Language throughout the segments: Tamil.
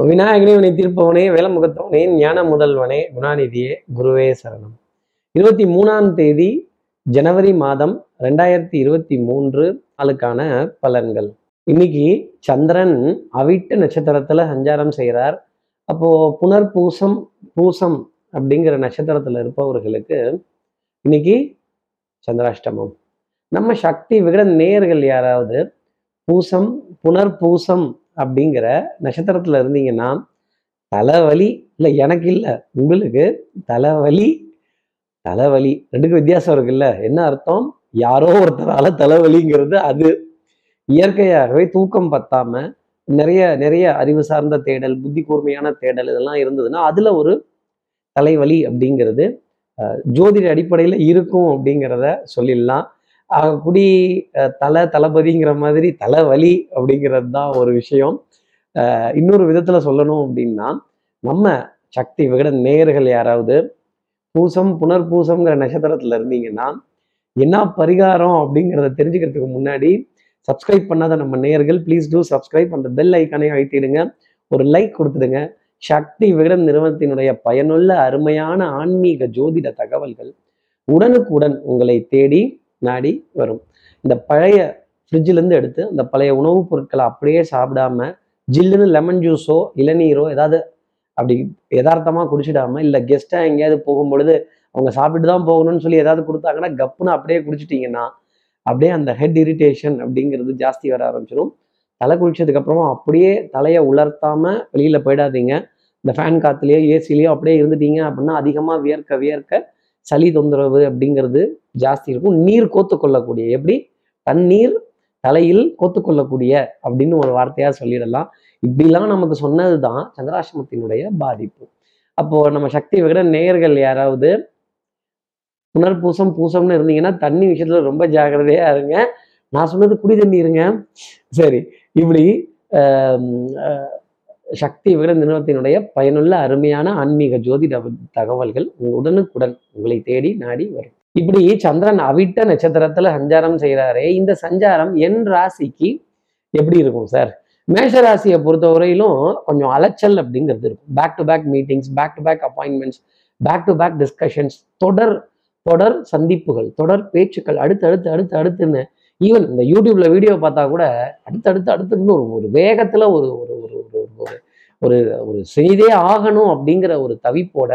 விநாயகனே வினை தீர்ப்பவனே வேலமுகத்தவனே ஞான முதல்வனே குணாநிதியே குருவே சரணம். இருபத்தி மூணாம் தேதி ஜனவரி மாதம் ரெண்டாயிரத்தி இருபத்தி மூன்று நாளுக்கான பலன்கள். இன்னைக்கு சந்திரன் அவிட்ட நட்சத்திரத்துல சஞ்சாரம் செய்கிறார் அப்போ புனர் பூசம் பூசம் அப்படிங்கிற நட்சத்திரத்துல இருப்பவர்களுக்கு இன்னைக்கு சந்திராஷ்டமம். நம்ம சக்தி விகட நேர்கள் யாராவது பூசம் புனர் பூசம் அப்படிங்கிற நட்சத்திரத்துல இருந்தீங்கன்னா தலைவலி இல்லை எனக்கு இல்லை உங்களுக்கு தலைவலி தலைவலி ரெண்டுக்கும் வித்தியாசம் இருக்குல்ல. என்ன அர்த்தம்? யாரோ ஒருத்தரால தலைவலிங்கிறது அது. இயற்கையாகவே தூக்கம் பத்தாம நிறைய நிறைய அறிவு சார்ந்த தேடல் புத்தி கூர்மையான தேடல் இதெல்லாம் இருந்ததுன்னா அதுல ஒரு தலைவலி அப்படிங்கிறது ஜோதிட அடிப்படையில் இருக்கும் அப்படிங்கிறத சொல்லிடலாம். ஆகக்கூடி தலை தளபதிங்கிற மாதிரி தலைவலி அப்படிங்கிறது தான் ஒரு விஷயம். இன்னொரு விதத்துல சொல்லணும் அப்படின்னா நம்ம சக்தி விகட நேயர்கள் யாராவது பூசம் புனர் பூசம்ங்கிற நட்சத்திரத்துல இருந்தீங்கன்னா என்ன பரிகாரம் அப்படிங்கிறத தெரிஞ்சுக்கிறதுக்கு முன்னாடி சப்ஸ்கிரைப் பண்ணாத நம்ம நேயர்கள் ப்ளீஸ் டூ சப்ஸ்கிரைப் அந்த பெல் ஐக்கானையும் அழுத்திடுங்க. ஒரு லைக் கொடுத்துடுங்க. சக்தி விகடன் நிறுவனத்தினுடைய பயனுள்ள அருமையான ஆன்மீக ஜோதிட தகவல்கள் உடனுக்குடன் உங்களை தேடி நாடி வரும். இந்த பழைய ஃப்ரிட்ஜிலேருந்து எடுத்து அந்த பழைய உணவுப் பொருட்களை அப்படியே சாப்பிடாம ஜில்லுன்னு லெமன் ஜூஸோ இளநீரோ ஏதாவது அப்படி யதார்த்தமாக குடிச்சிடாம இல்லை கெஸ்ட்டாக எங்கேயாவது போகும்பொழுது அவங்க சாப்பிட்டு தான் போகணும்னு சொல்லி ஏதாவது கொடுத்தாங்கன்னா கப்புன்னு அப்படியே குடிச்சிட்டிங்கன்னா அப்படியே அந்த ஹெட் இரிட்டேஷன் அப்படிங்கிறது ஜாஸ்தி வர ஆரம்பிச்சிடும். தலை குளிச்சதுக்கப்புறமா அப்படியே தலையை உலர்த்தாமல் வெளியில் போயிடாதீங்க. இந்த ஃபேன் காற்றுலையோ ஏசிலேயோ அப்படியே இருந்துட்டீங்க அப்படின்னா அதிகமாக வியர்க்க வியர்க்க சளி தொந்தரவு அப்படிங்கிறது ஜாஸ்தி இருக்கும். நீர் கோத்து கொள்ளக்கூடிய எப்படி? தண்ணீர் தலையில் கோத்து கொள்ளக்கூடிய அப்படின்னு ஒரு வார்த்தையாக சொல்லிடலாம். இப்படிலாம் நமக்கு சொன்னது தான் சந்திராசிரமத்தினுடைய பாதிப்பு. அப்போ நம்ம சக்தி விகிட நேயர்கள் யாராவது புனர்பூசம் பூசம்னு இருந்தீங்கன்னா தண்ணி விஷயத்துல ரொம்ப ஜாக்கிரதையா இருங்க. நான் சொன்னது குடி தண்ணி இருங்க. சரி இப்படி சக்தி விகடன் நிறுவனத்தினுடைய பயனுள்ள அருமையான ஆன்மீக ஜோதிட தகவல்கள் உடனுக்குடன் உங்களை தேடி நாடி வரும். இப்படி சந்திரன் அவிட்ட நட்சத்திரத்துல சஞ்சாரம் செய்கிறாரே இந்த சஞ்சாரம் என் ராசிக்கு எப்படி இருக்கும் சார்? மேஷ ராசியை பொறுத்தவரையிலும் கொஞ்சம் அலைச்சல் அப்படிங்கிறது இருக்கும். Back to back meetings back to back appointments back to back discussions தொடர் தொடர் சந்திப்புகள் தொடர் பேச்சுக்கள் அடுத்து அடுத்து அடுத்து அடுத்துன்னு. ஈவன் இந்த யூடியூப்ல வீடியோ பார்த்தா கூட அடுத்து அடுத்து அடுத்துன்னு ஒரு ஒரு வேகத்துல ஒரு ஒரு ஒரு ஒரு ஒரு செய்தே ஆகணும் அப்படிங்கிற ஒரு தவிப்போட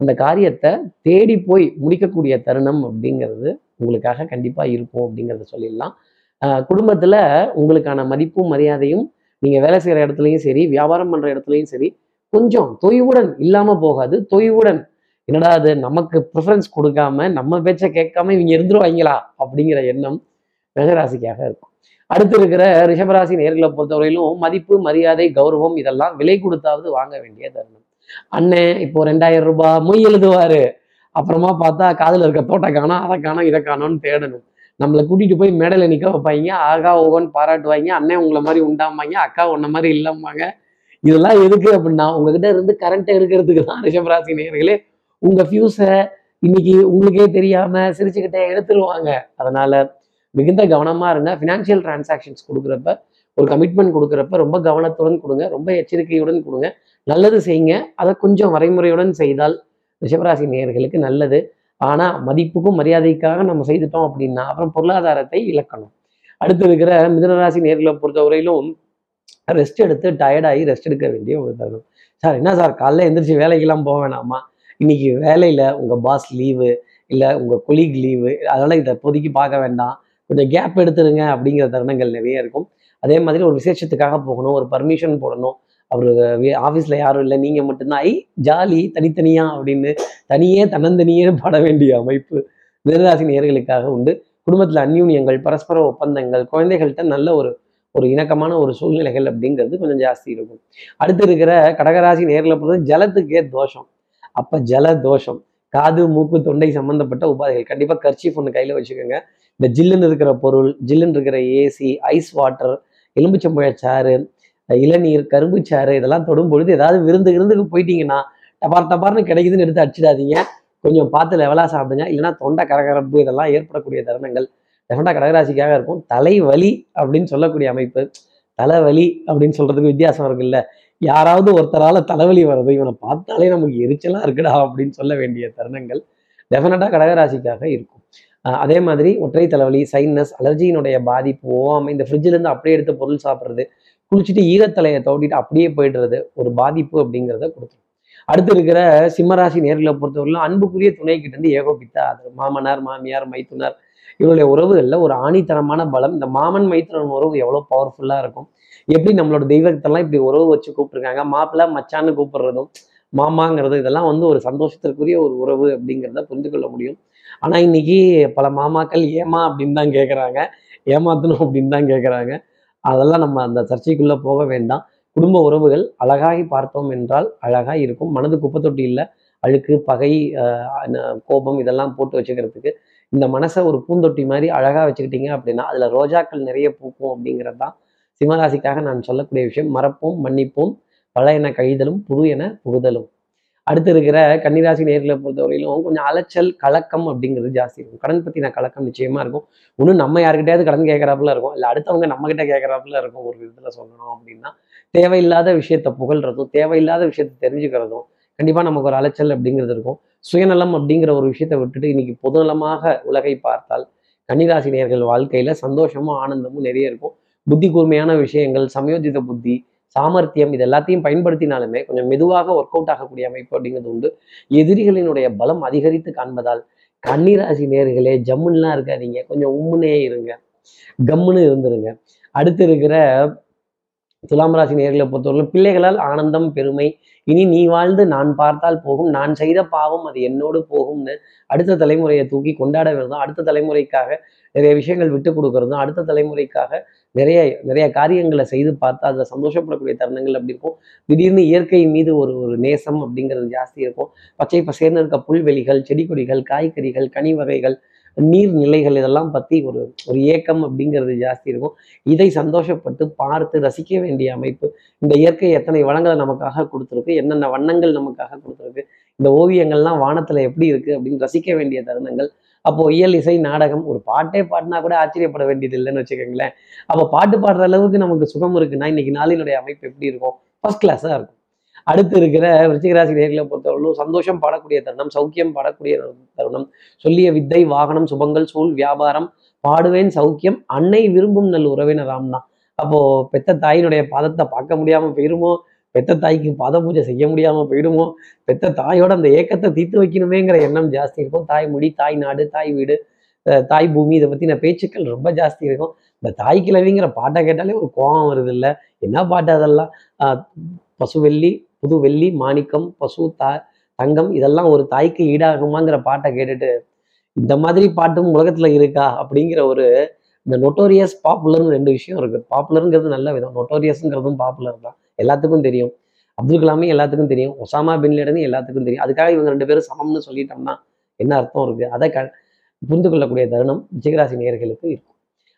அந்த காரியத்தை தேடி போய் முடிக்கக்கூடிய தருணம் அப்படிங்கிறது உங்களுக்காக கண்டிப்பாக இருக்கும் அப்படிங்கிறத சொல்லிடலாம். குடும்பத்தில் உங்களுக்கான மதிப்பும் மரியாதையும் நீங்கள் வேலை செய்கிற இடத்துலையும் சரி வியாபாரம் பண்ணுற இடத்துலையும் சரி கொஞ்சம் தொய்வுடன் இல்லாமல் போகாது. தொய்வுடன் என்னடா அது நமக்கு ப்ரிஃபரன்ஸ் கொடுக்காம நம்ம பேச்சை கேட்காம இவங்க இருந்துருவாங்களா அப்படிங்கிற எண்ணம் மேகராசிக்காக இருக்கும். அடுத்து இருக்கிற ரிஷபராசி நேர்களை பொறுத்தவரையிலும் மதிப்பு மரியாதை கௌரவம் இதெல்லாம் விலை கொடுத்தாவது வாங்க வேண்டிய தருணம். அண்ணன் இப்போ ரெண்டாயிரம் ரூபாய் மொய் எழுதுவாரு. அப்புறமா பார்த்தா காதுல இருக்க தோட்ட காணும் அதை காணும் இதை காணோம்னு தேடணும். நம்மளை கூட்டிட்டு போய் மேடையில் நிற்க வைப்பாங்க. ஆகா ஓகோன்னு பாராட்டுவாங்க. அண்ணன் உங்களை மாதிரி உண்டாமாங்க அக்கா உன்ன மாதிரி இல்லம்பாங்க. இதெல்லாம் எதுக்கு அப்படின்னா உங்ககிட்ட இருந்து கரண்ட்டை எடுக்கிறதுக்கு தான் ரிஷபராசி நேர்களே. உங்க ஃபியூஸை இன்னைக்கு உங்களுக்கே தெரியாம சிரிச்சுக்கிட்டே எடுத்துருவாங்க. அதனால மிகுந்த கவனமாக இருங்க. ஃபினான்ஷியல் டிரான்சாக்ஷன்ஸ் கொடுக்குறப்ப ஒரு கமிட்மெண்ட் கொடுக்குறப்ப ரொம்ப கவனத்துடன் கொடுங்க. ரொம்ப எச்சரிக்கையுடன் கொடுங்க. நல்லது செய்யுங்க. அதை கொஞ்சம் வரைமுறையுடன் செய்தால் ரிஷபராசி நேயர்களுக்கு நல்லது. ஆனால் மதிப்புக்கும் மரியாதைக்காக நம்ம செய்துட்டோம் அப்படின்னா அப்புறம் பொருளாதாரத்தை இழக்கணும். அடுத்து இருக்கிற மிதனராசி நேர்களை பொறுத்தவரையிலும் ரெஸ்ட் எடுத்து டயர்டாகி ரெஸ்ட் எடுக்க வேண்டிய ஒரு தருணம். சார் என்ன சார் காலைல எந்திரிச்சு வேலைக்கெல்லாம் போக வேணாமா? இன்னைக்கு வேலையில் உங்கள் பாஸ் லீவு இல்லை உங்கள் கொலீக் லீவு அதனால் இதை இப்போதைக்கு பார்க்க வேண்டாம். கொஞ்சம் கேப் எடுத்துருங்க அப்படிங்கிற தருணங்கள் நிறைய இருக்கும். அதே மாதிரி ஒரு விசேஷத்துக்காக போகணும் ஒரு பர்மிஷன் போடணும். அவர் ஆஃபீஸில் யாரும் இல்லை நீங்கள் மட்டும்தான் ஐ ஜாலி தனித்தனியா அப்படின்னு தனியே தன்னந்தனியே பாட வேண்டிய அமைப்பு மிதராசி நேயர்களுக்காக உண்டு. குடும்பத்தில் அந்யூன்யங்கள் பரஸ்பர ஒப்பந்தங்கள் குழந்தைகள்கிட்ட நல்ல ஒரு ஒரு இணக்கமான ஒரு சூழ்நிலைகள் அப்படிங்கிறது கொஞ்சம் ஜாஸ்தி இருக்கும். அடுத்து இருக்கிற கடகராசி நேரில் பொறுத்த ஜலத்துக்கே தோஷம். அப்ப ஜல தோஷம் காது மூக்கு தொண்டை சம்பந்தப்பட்ட உபாதைகள். கண்டிப்பா கர்ச்சீஃப் ஒன்று கையில வச்சுக்கோங்க. இந்த ஜில்லுன்னு இருக்கிற பொருள் ஜில்லுன்னு இருக்கிற ஏசி ஐஸ் வாட்டர் எலும்புச்சம்பழச்சாறு இளநீர் கரும்பு சாறு இதெல்லாம் தொடும் பொழுது ஏதாவது விருந்து விருந்துக்கு போயிட்டீங்கன்னா டபார் டபார்னு கிடைக்குதுன்னு எடுத்து அடிச்சிடாதீங்க. கொஞ்சம் பார்த்து லெவலாக சாப்பிடுங்க. இல்லைன்னா தொண்டை கரகரப்பு இதெல்லாம் ஏற்படக்கூடிய தருணங்கள். டெஃபண்டாக கடகராசிக்காக இருக்கும். தலைவலி அப்படின்னு சொல்லக்கூடிய அமைப்பு. தலைவலி அப்படின்னு சொல்றதுக்கு வித்தியாசம் இருக்குல்ல. யாராவது ஒருத்தரால தலைவலி வருது இவனை பார்த்தாலே நமக்கு எரிச்சலா இருக்குடா அப்படின்னு சொல்ல வேண்டிய தருணங்கள் டெஃபினட்டாக கடகராசிக்காக இருக்கும். அதே மாதிரி ஒற்றை தலைவலி சைனஸ் அலர்ஜியினுடைய பாதிப்பு ஓவாமல் இந்த ஃப்ரிட்ஜிலேருந்து அப்படியே எடுத்து பொருள் சாப்பிட்றது குளிச்சுட்டு ஈரத்தலையை தோட்டிட்டு அப்படியே போயிடுறது ஒரு பாதிப்பு அப்படிங்கிறத கொடுத்துரும். அடுத்து இருக்கிற சிம்மராசி நேர்களை பொறுத்தவரையிலும் அன்புக்குரிய துணை கிட்ட இருந்து ஏகோபித்த அது மாமனார் மாமியார் மைத்துனர் இவருடைய உறவுகளில் ஒரு ஆணித்தனமான பலம். இந்த மாமன் மைத்துனன் உறவு எவ்வளோ பவர்ஃபுல்லாக இருக்கும். எப்படி நம்மளோட தெய்வத்தெல்லாம் இப்படி உறவு வச்சு கூப்பிட்டுருக்காங்க மாப்பிள்ள மச்சான்னு கூப்பிடுறதும் மாமாங்கிறது இதெல்லாம் வந்து ஒரு சந்தோஷத்திற்குரிய ஒரு உறவு அப்படிங்கிறத புரிந்து கொள்ள முடியும். ஆனா இன்னைக்கு பல மாமாக்கள் ஏமா அப்படின்னு தான் கேட்குறாங்க ஏமாத்தணும் அப்படின்னு தான் கேட்குறாங்க அதெல்லாம் நம்ம அந்த சர்ச்சைக்குள்ளே போக வேண்டாம். குடும்ப உறவுகள் அழகாகி பார்த்தோம் என்றால் அழகாக இருக்கும். மனது குப்பை இல்லை. அழுக்கு பகை கோபம் இதெல்லாம் போட்டு வச்சுக்கிறதுக்கு இந்த மனசை ஒரு பூந்தொட்டி மாதிரி அழகாக வச்சுக்கிட்டீங்க அப்படின்னா அதில் ரோஜாக்கள் நிறைய பூக்கும் அப்படிங்கிறது தான் சிம்மராசிக்காக நான் சொல்லக்கூடிய விஷயம். மறப்போம் மன்னிப்போம். பல என கழிதலும் புது என புகுதலும். அடுத்து இருக்கிற கன்னிராசி நேர்களை பொறுத்தவரையிலும் கொஞ்சம் அலைச்சல் கலக்கம் அப்படிங்கிறது ஜாஸ்தி இருக்கும். கடன் பற்றின கலக்கம் நிச்சயமா இருக்கும். ஒன்றும் நம்ம யாருக்கிட்டயாவது கடன் கேட்கறாப்புல இருக்கும். இல்லை அடுத்தவங்க நம்ம கிட்ட கேட்கறாப்புல இருக்கும் ஒரு விதத்தில் சொல்லணும் அப்படின்னா தேவையில்லாத விஷயத்த புகழ்றதும் தேவையில்லாத விஷயத்த தெரிஞ்சுக்கிறதும் கண்டிப்பாக நமக்கு ஒரு அலைச்சல் அப்படிங்கிறது இருக்கும். சுயநலம் அப்படிங்கிற ஒரு விஷயத்தை விட்டுட்டு இன்னைக்கு பொதுநலமாக உலகை பார்த்தால் கன்னிராசி நேர்கள் வாழ்க்கையில் சந்தோஷமும் ஆனந்தமும் நிறைய இருக்கும். புத்தி கூர்மையான விஷயங்கள் சமயோஜித புத்தி சாமர்த்தியம் இது எல்லாத்தையும் பயன்படுத்தினாலுமே கொஞ்சம் மெதுவாக ஒர்க் அவுட் ஆகக்கூடிய அமைப்பு அப்படிங்கிறது உண்டு. எதிரிகளினுடைய பலம் அதிகரித்து காண்பதால் கன்னிராசி நேர்களே ஜம்முன்லாம் இருக்காதீங்க. கொஞ்சம் உம்முனே இருங்க. கம்முன்னு இருந்துருங்க. அடுத்து இருக்கிற துலாம் ராசி நேர்களை பொறுத்தவரை பிள்ளைகளால் ஆனந்தம் பெருமை. இனி நீ வாழ்ந்து நான் பார்த்தால் போகும். நான் செய்த பாவம் அது என்னோடு போகும்னு அடுத்த தலைமுறையை தூக்கி கொண்டாட வேணும் அடுத்த தலைமுறைக்காக நிறைய விஷயங்கள் விட்டு கொடுக்கறதும் அடுத்த தலைமுறைக்காக நிறைய நிறைய காரியங்களை செய்து பார்த்து அதில் சந்தோஷப்படக்கூடிய தருணங்கள் அப்படி இருக்கும். திடீர்னு இயற்கை மீது ஒரு ஒரு நேசம் அப்படிங்கிறது ஜாஸ்தி இருக்கும். பச்சை பசேர்ந்து இருக்க புல்வெளிகள் செடி கொடிகள் காய்கறிகள் கனி வகைகள் நீர்நிலைகள் இதெல்லாம் பற்றி ஒரு ஒரு ஏக்கம் அப்படிங்கிறது ஜாஸ்தி இருக்கும். இதை சந்தோஷப்பட்டு பார்த்து ரசிக்க வேண்டிய அமைப்பு இந்த இயற்கை எத்தனை வளங்களை நமக்காக கொடுத்துருக்கு என்னென்ன வண்ணங்கள் நமக்காக கொடுத்துருக்கு இந்த ஓவியங்கள்லாம் வானத்தில் எப்படி இருக்குது அப்படின்னு ரசிக்க வேண்டிய தருணங்கள். அப்போ இயல் இசை நாடகம் ஒரு பாட்டே பாடினா கூட ஆச்சரியப்பட வேண்டியது இல்லைன்னு வச்சுக்கோங்களேன். அப்போ பாட்டு பாடுற அளவுக்கு நமக்கு சுகம் இருக்குன்னா இன்னைக்கு நாளினுடைய அமைப்பு எப்படி இருக்கும்? ஃபர்ஸ்ட் கிளாஸாக இருக்கும். அடுத்து இருக்கிற விருச்சிகராசி நேர்களை பொறுத்தவரையிலும் சந்தோஷம் பாடக்கூடிய தருணம் சௌக்கியம் பாடக்கூடிய தருணம். சொல்லிய வித்தை வாகனம் சுபங்கள் சூழ் வியாபாரம் பாடுவேன் சௌக்கியம். அன்னை விரும்பும் நல் உறவினராம் தான் அப்போ பெத்த தாயினுடைய பாதத்தை பார்க்க முடியாம போயிருமோ? பெத்த தாய்க்கு பாத பூஜை செய்ய முடியாம போயிடுமோ பெத்த தாயோட அந்த ஏக்கத்தை தீர்த்து வைக்கணுமேங்கிற எண்ணம் ஜாஸ்தி இருக்கும். தாய் மொழி தாய் நாடு தாய் வீடு தாய் பூமி இதை பத்தின பேச்சுக்கள் ரொம்ப ஜாஸ்தி இருக்கும். இந்த தாய் கிழவிங்கிற பாட்டை கேட்டாலே ஒரு கோபம் வருது இல்லை? என்ன பாட்டு அதெல்லாம்? ஆஹ் பசுவெள்ளி புது வெள்ளி மாணிக்கம் பசு தா தங்கம் இதெல்லாம் ஒரு தாய்க்கு ஈடாகுமாங்கிற பாட்டை கேட்டுட்டு இந்த மாதிரி பாட்டும் உலகத்துல இருக்கா? அப்படிங்கிற ஒரு இந்த நொட்டோரியஸ் பாப்புலர்னு ரெண்டு விஷயம் இருக்கு. பாப்புலருங்கிறது நல்ல விதம். நொட்டோரியஸ்ங்கிறதும் பாப்புலர் தான். எல்லாத்துக்கும் தெரியும். அப்துல் கலாமே எல்லாத்துக்கும் தெரியும். ஒசாமா பின் எல்லாத்துக்கும் தெரியும். அதுக்காக இவங்க ரெண்டு பேரும் சமம்னு சொல்லிட்டோம்னா என்ன அர்த்தம் இருக்கு? அதை க புரிந்து கொள்ளக்கூடிய தருணம் விஜயராசி நேர்களுக்கு இருக்கும்.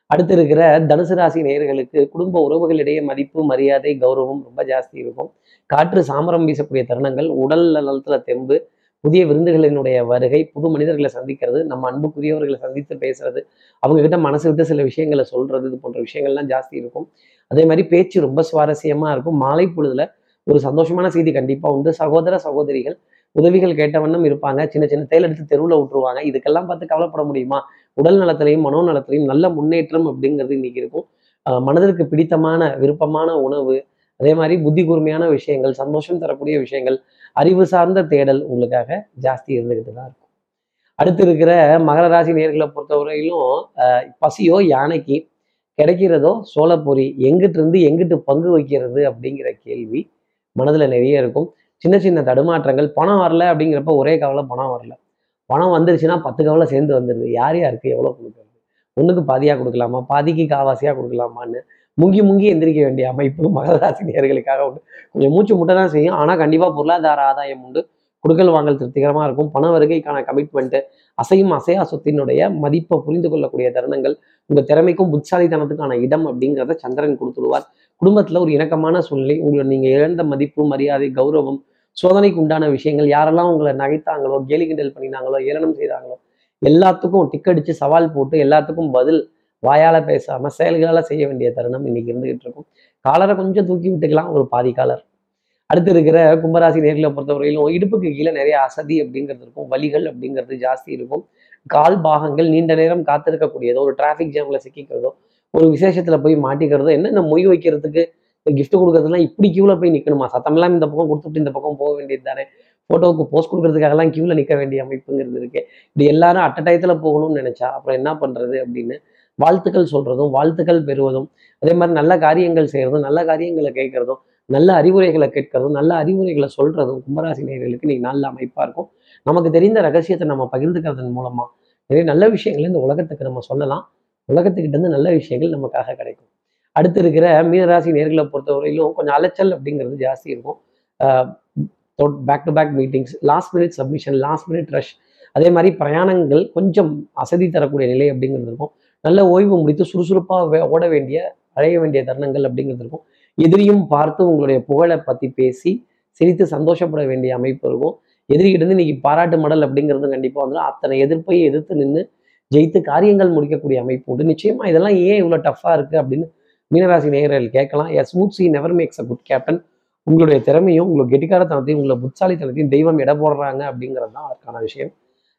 அடுத்து இருக்கிற தனுசு ராசி நேயர்களுக்கு குடும்ப உறவுகளிடையே மதிப்பு மரியாதை கௌரவம் ரொம்ப ஜாஸ்தி இருக்கும். காற்று சாமரம் வீசக்கூடிய தருணங்கள் உடல் நலத்துல தெம்பு புதிய விருந்துகளினுடைய வருகை புது மனிதர்களை சந்திக்கிறது நம்ம அன்புக்குரியவர்களை சந்தித்து பேசுறது அவங்க கிட்ட மனசு விட்டு சில விஷயங்களை சொல்றது இது போன்ற விஷயங்கள்லாம் ஜாஸ்தி இருக்கும். அதே மாதிரி பேச்சு ரொம்ப சுவாரஸ்யமா இருக்கும். மாலை பொழுதுல ஒரு சந்தோஷமான செய்தி கண்டிப்பா உண்டு. சகோதர சகோதரிகள் உதவிகள் கேட்ட வண்ணம் இருப்பாங்க. சின்ன சின்ன தேல் எடுத்து தெருவில் விட்டுருவாங்க இதுக்கெல்லாம் பார்த்து கவலைப்பட முடியுமா? உடல் நலத்திலையும் மனோநலத்திலையும் நல்ல முன்னேற்றம் அப்படிங்கிறது இன்னைக்கு இருக்கும். ஆஹ் மனதிற்கு பிடித்தமான விருப்பமான உணவு அதே மாதிரி புத்தி கூர்மையான விஷயங்கள் சந்தோஷம் தரக்கூடிய விஷயங்கள் அறிவு சார்ந்த தேடல் உங்களுக்காக ஜாஸ்தி இருந்துக்கிட்டு தான் இருக்கும். அடுத்து இருக்கிற மகர ராசி நேர்களை பொறுத்தவரையிலும் ஆஹ் பசியோ யானைக்கு கிடைக்கிறதோ சோளப்பொறி எங்கிட்டு இருந்து எங்கிட்டு பங்கு வைக்கிறது அப்படிங்கிற கேள்வி மனதில் நிறைய இருக்கும். சின்ன சின்ன தடுமாற்றங்கள் பணம் வரல அப்படிங்கிறப்ப ஒரே கவலை பணம் வரல. பணம் வந்துருச்சுன்னா பத்து கவலை சேர்ந்து வந்துடுது யார் யாருக்கு எவ்வளோ கொடுக்குறது? ஒன்றுக்கு பாதியாக கொடுக்கலாமா? பாதிக்கு காவாசியாக கொடுக்கலாமான்னு முங்கி முங்கி எந்திரிக்க வேண்டிய அமைப்பு மகர உண்டு. கொஞ்சம் மூச்சு முட்டை தான் செய்யும். ஆனால் கண்டிப்பாக பொருளாதார ஆதாயம் உண்டு. கொடுக்கல் வாங்கல் திருப்திகரமாக இருக்கும். பண வருகைக்கான கமிட்மெண்ட்டு அசையும் அசையா சொத்தினுடைய மதிப்பை புரிந்து கொள்ளக்கூடிய தருணங்கள் உங்கள் திறமைக்கும் புட்சாலித்தனத்துக்கான இடம் அப்படிங்கிறத சந்திரன் கொடுத்துடுவார். குடும்பத்தில் ஒரு இணக்கமான சூழ்நிலை உங்களை நீங்கள் இழந்த மதிப்பு மரியாதை கௌரவம் சோதனைக்கு உண்டான விஷயங்கள் யாரெல்லாம் உங்களை நகைத்தாங்களோ கேலி கிண்டல் பண்ணினாங்களோ ஏளனம் செய்தாங்களோ எல்லாத்துக்கும் டிக்கடிச்சு சவால் போட்டு எல்லாத்துக்கும் பதில் வாயால பேசாம செயல்களால செய்ய வேண்டிய தருணம் இன்னைக்கு இருந்துகிட்டு இருக்கும். காலரை கொஞ்சம் தூக்கி விட்டுக்கலாம் ஒரு பாதி காலர். அடுத்து இருக்கிற கும்பராசி நேர்களை பொறுத்தவரையிலும் இடுப்புக்கு கீழே நிறைய அசதி அப்படிங்கிறது இருக்கும் வலிகள் அப்படிங்கிறது ஜாஸ்தி இருக்கும். கால் பாகங்கள் நீண்ட நேரம் காத்திருக்கக்கூடியதோ ஒரு டிராஃபிக் ஜாமில் சிக்கிக்கிறதோ ஒரு விசேஷத்தில் போய் மாட்டிக்கிறதோ என்ன இந்த மொய் வைக்கிறதுக்கு கிஃப்ட் கொடுக்கறதுலாம் இப்படி கியூவில் போய் நிற்கணுமா சத்தமெல்லாம் இந்த பக்கம் கொடுத்துட்டு இந்த பக்கம் போக வேண்டியது தானே? போஸ்ட் கொடுக்கறதுக்காகலாம் கியூவில் நிற்க வேண்டிய அமைப்புங்கிறது இருக்கு. இப்படி எல்லாரும் அட்ட டயத்தில் போகணும்னு நினச்சா அப்புறம் என்ன பண்ணுறது அப்படின்னு வாழ்த்துக்கள் சொல்கிறதும் வாழ்த்துக்கள் பெறுவதும் அதே மாதிரி நல்ல காரியங்கள் செய்கிறதும் நல்ல காரியங்களை கேட்குறதும் நல்ல அறிவுரைகளை கேட்கறதும் நல்ல அறிவுரைகளை சொல்றதும் கும்பராசி நேயர்களுக்கு இன்னைக்கு நல்ல அமைப்பா இருக்கும். நமக்கு தெரிந்த ரகசியத்தை நம்ம பகிர்ந்துக்கிறதன் மூலமா நிறைய நல்ல விஷயங்களை இந்த உலகத்துக்கு நம்ம சொல்லலாம். உலகத்துக்கிட்ட இருந்து நல்ல விஷயங்கள் நமக்காக கிடைக்கும். அடுத்து இருக்கிற மீனராசி நேர்களை பொறுத்தவரையிலும் கொஞ்சம் அலைச்சல் அப்படிங்கிறது ஜாஸ்தி இருக்கும். Back to back meetings last minute submission last minute rush அதே மாதிரி பிரயாணங்கள் கொஞ்சம் அசதி தரக்கூடிய நிலை அப்படிங்கிறது இருக்கும். நல்ல ஓய்வு முடித்து சுறுசுறுப்பாக ஓட வேண்டிய அழைய வேண்டிய தருணங்கள் அப்படிங்கிறது இருக்கும். எதிரியும் பார்த்து உங்களுடைய புகழை பற்றி பேசி சிரித்து சந்தோஷப்பட வேண்டிய அமைப்பு இருக்கும். எதிரிகிட்ட இருந்து இன்னைக்கு பாராட்டு மடல் அப்படிங்கிறது கண்டிப்பாக வந்துடும் அத்தனை எதிர்ப்பை எதிர்த்து நின்று ஜெயித்து காரியங்கள் முடிக்கக்கூடிய அமைப்பு உண்டு. நிச்சயமா இதெல்லாம் ஏன் இவ்வளோ டஃப்பாக இருக்கு அப்படின்னு மீனராசி நேயர்கள் கேட்கலாம். As smooth sea never makes a good captain உங்களுடைய திறமையும் உங்களோட கெட்டிக்காரத்தனத்தையும் உங்களை புத்தாலித்தனத்தையும் தெய்வம் எடை போடுறாங்க அப்படிங்கிறது தான் அதற்கான விஷயம்.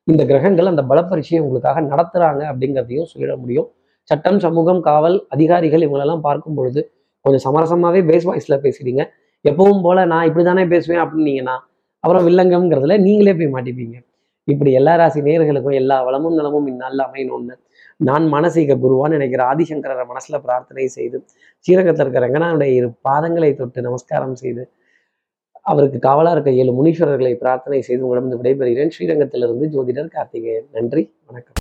இந்த கிரகங்கள் அந்த பலப்பரிசையை உங்களுக்காக நடத்துறாங்க அப்படிங்கிறதையும் சொல்லிட முடியும். சட்டம் சமூகம் காவல் அதிகாரிகள் இவங்களெல்லாம் பார்க்கும் பொழுது கொஞ்சம் சமரசமாகவே பேஸ் வாய்ஸில் பேசுறீங்க எப்பவும் போல நான் இப்படி தானே பேசுவேன் அப்படின்னீங்கன்னா அப்புறம் வில்லங்கம்ங்கிறதுல நீங்களே போய் மாட்டிப்பீங்க. இப்படி எல்லா ராசி நேர்களுக்கும் எல்லா வளமும் நலமும் இந்நாளில் அமையணும்னு நான் மனசீக குருவான்னு நினைக்கிற ஆதிசங்கரரை மனசில் பிரார்த்தனை செய்து ஸ்ரீரங்கத்தில் இருக்கிற ரங்கனாவுடைய இரு பாதங்களை தொட்டு நமஸ்காரம் செய்து அவருக்கு காவலாக இருக்க ஏழு முனீஸ்வரர்களை பிரார்த்தனை செய்து உங்களிடம் விடைபெறுகிறேன். ஸ்ரீரங்கத்திலிருந்து ஜோதிடர் கார்த்திகேயன். நன்றி வணக்கம்.